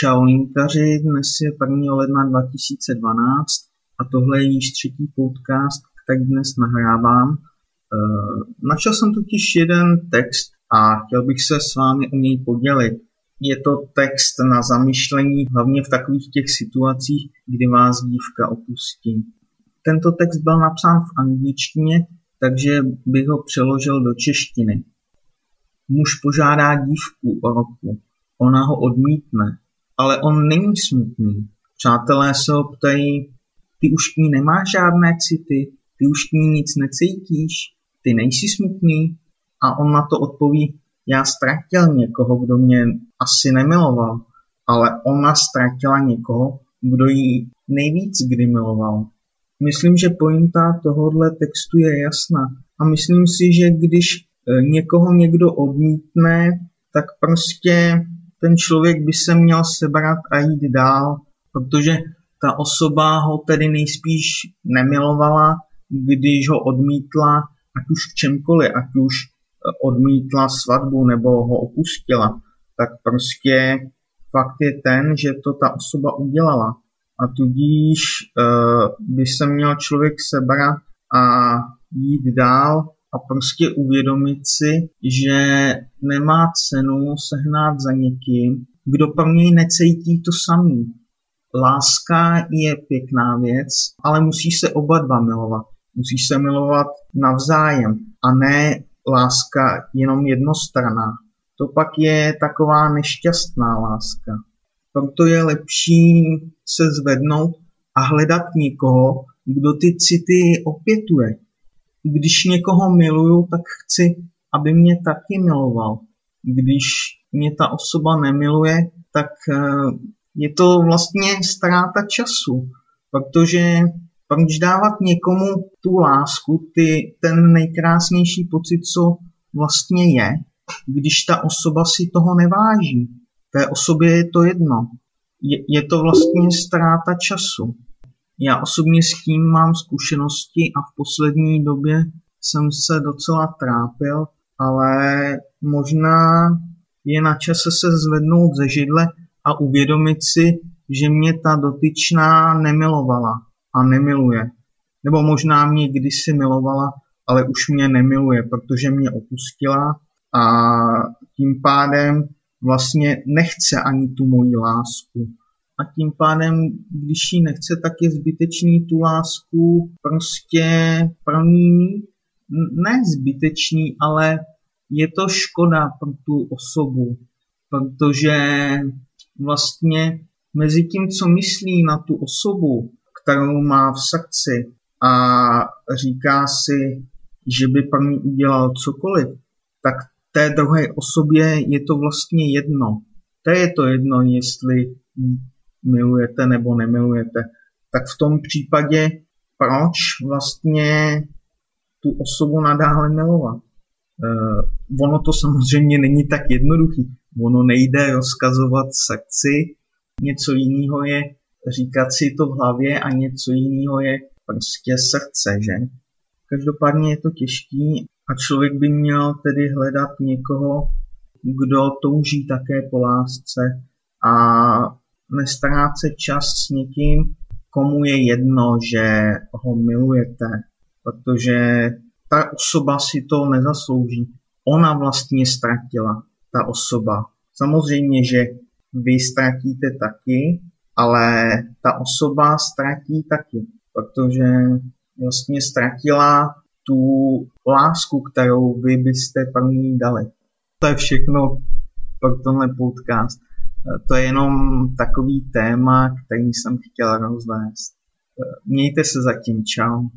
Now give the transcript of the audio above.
Čau linkaři, dnes je 1. ledna 2012 a tohle je již třetí podcast, který dnes nahrávám. Eh, našel jsem totiž jeden text a chtěl bych se s vámi o něj podělit. Je to text na zamyšlení, hlavně v takových těch situacích, kdy vás dívka opustí. Tento text byl napsán v angličtině, takže bych ho přeložil do češtiny. Muž požádá dívku o roku. Ona ho odmítne, ale on není smutný. Přátelé se ho ptají, ty už k ní nemáš žádné city, ty už k ní nic necítíš, ty nejsi smutný? A on na to odpoví, já ztratil někoho, kdo mě asi nemiloval, ale ona ztratila někoho, kdo ji nejvíc kdy miloval. Myslím, že pointa tohohle textu je jasná. A myslím si, že když e, někoho někdo odmítne, tak prostě ten člověk by se měl sebrat a jít dál, protože ta osoba ho tedy nejspíš nemilovala, když ho odmítla, ať už v čemkoliv, ať už e, odmítla svatbu nebo ho opustila, tak prostě fakt je ten, že to ta osoba udělala. A tudíž uh, by se měl člověk sebrat a jít dál a prostě uvědomit si, že nemá cenu sehnat za někým, kdo pro něj necítí to samý. Láska je pěkná věc, ale musí se oba dva milovat. Musí se milovat navzájem a ne láska jenom jednostraná. To pak je taková nešťastná láska. Proto je lepší se zvednout a hledat někoho, kdo ty city opětuje, když někoho miluju, tak chci, aby mě taky miloval. Když mě ta osoba nemiluje, tak eh, je to vlastně ztráta času, protože proč dávat někomu tu lásku, ty, ten nejkrásnější pocit, co vlastně je, když ta osoba si toho neváží. Té osobě je to jedno. Je, je to vlastně ztráta času. Já osobně s tím mám zkušenosti a v poslední době jsem se docela trápil, ale možná je na čase se zvednout ze židle a uvědomit si, že mě ta dotyčná nemilovala a nemiluje. Nebo možná mě kdysi milovala, ale už mě nemiluje, protože mě opustila a tím pádem vlastně nechce ani tu moji lásku a tím pádem, když ji nechce, tak je zbytečný tu lásku prostě pro ní ne zbytečný, ale je to škoda pro tu osobu, protože vlastně mezi tím, co myslí na tu osobu, kterou má v srdci a říká si, že by pro ní udělal cokoliv, tak té druhé osobě je to vlastně jedno. To je to jedno, jestli milujete nebo nemilujete, tak v tom případě proč vlastně tu osobu nadále milovat? Uh, ono to samozřejmě není tak jednoduchý. Ono nejde rozkazovat srdci, něco jiného je říkat si to v hlavě a něco jiného je prostě srdce, že? Každopádně je to těžký a člověk by měl tedy hledat někoho, kdo touží také po lásce a nestrácet čas s někým, komu je jedno, že ho milujete, protože ta osoba si to nezaslouží. Ona vlastně ztratila, ta osoba. Samozřejmě, že vy ztratíte taky, ale ta osoba ztratí taky, protože vlastně ztratila tu lásku, kterou vy byste pro ní dali. To je všechno pro tenhle podcast. To je jenom takový téma, který jsem chtěl rozvést. Mějte se zatím, čau.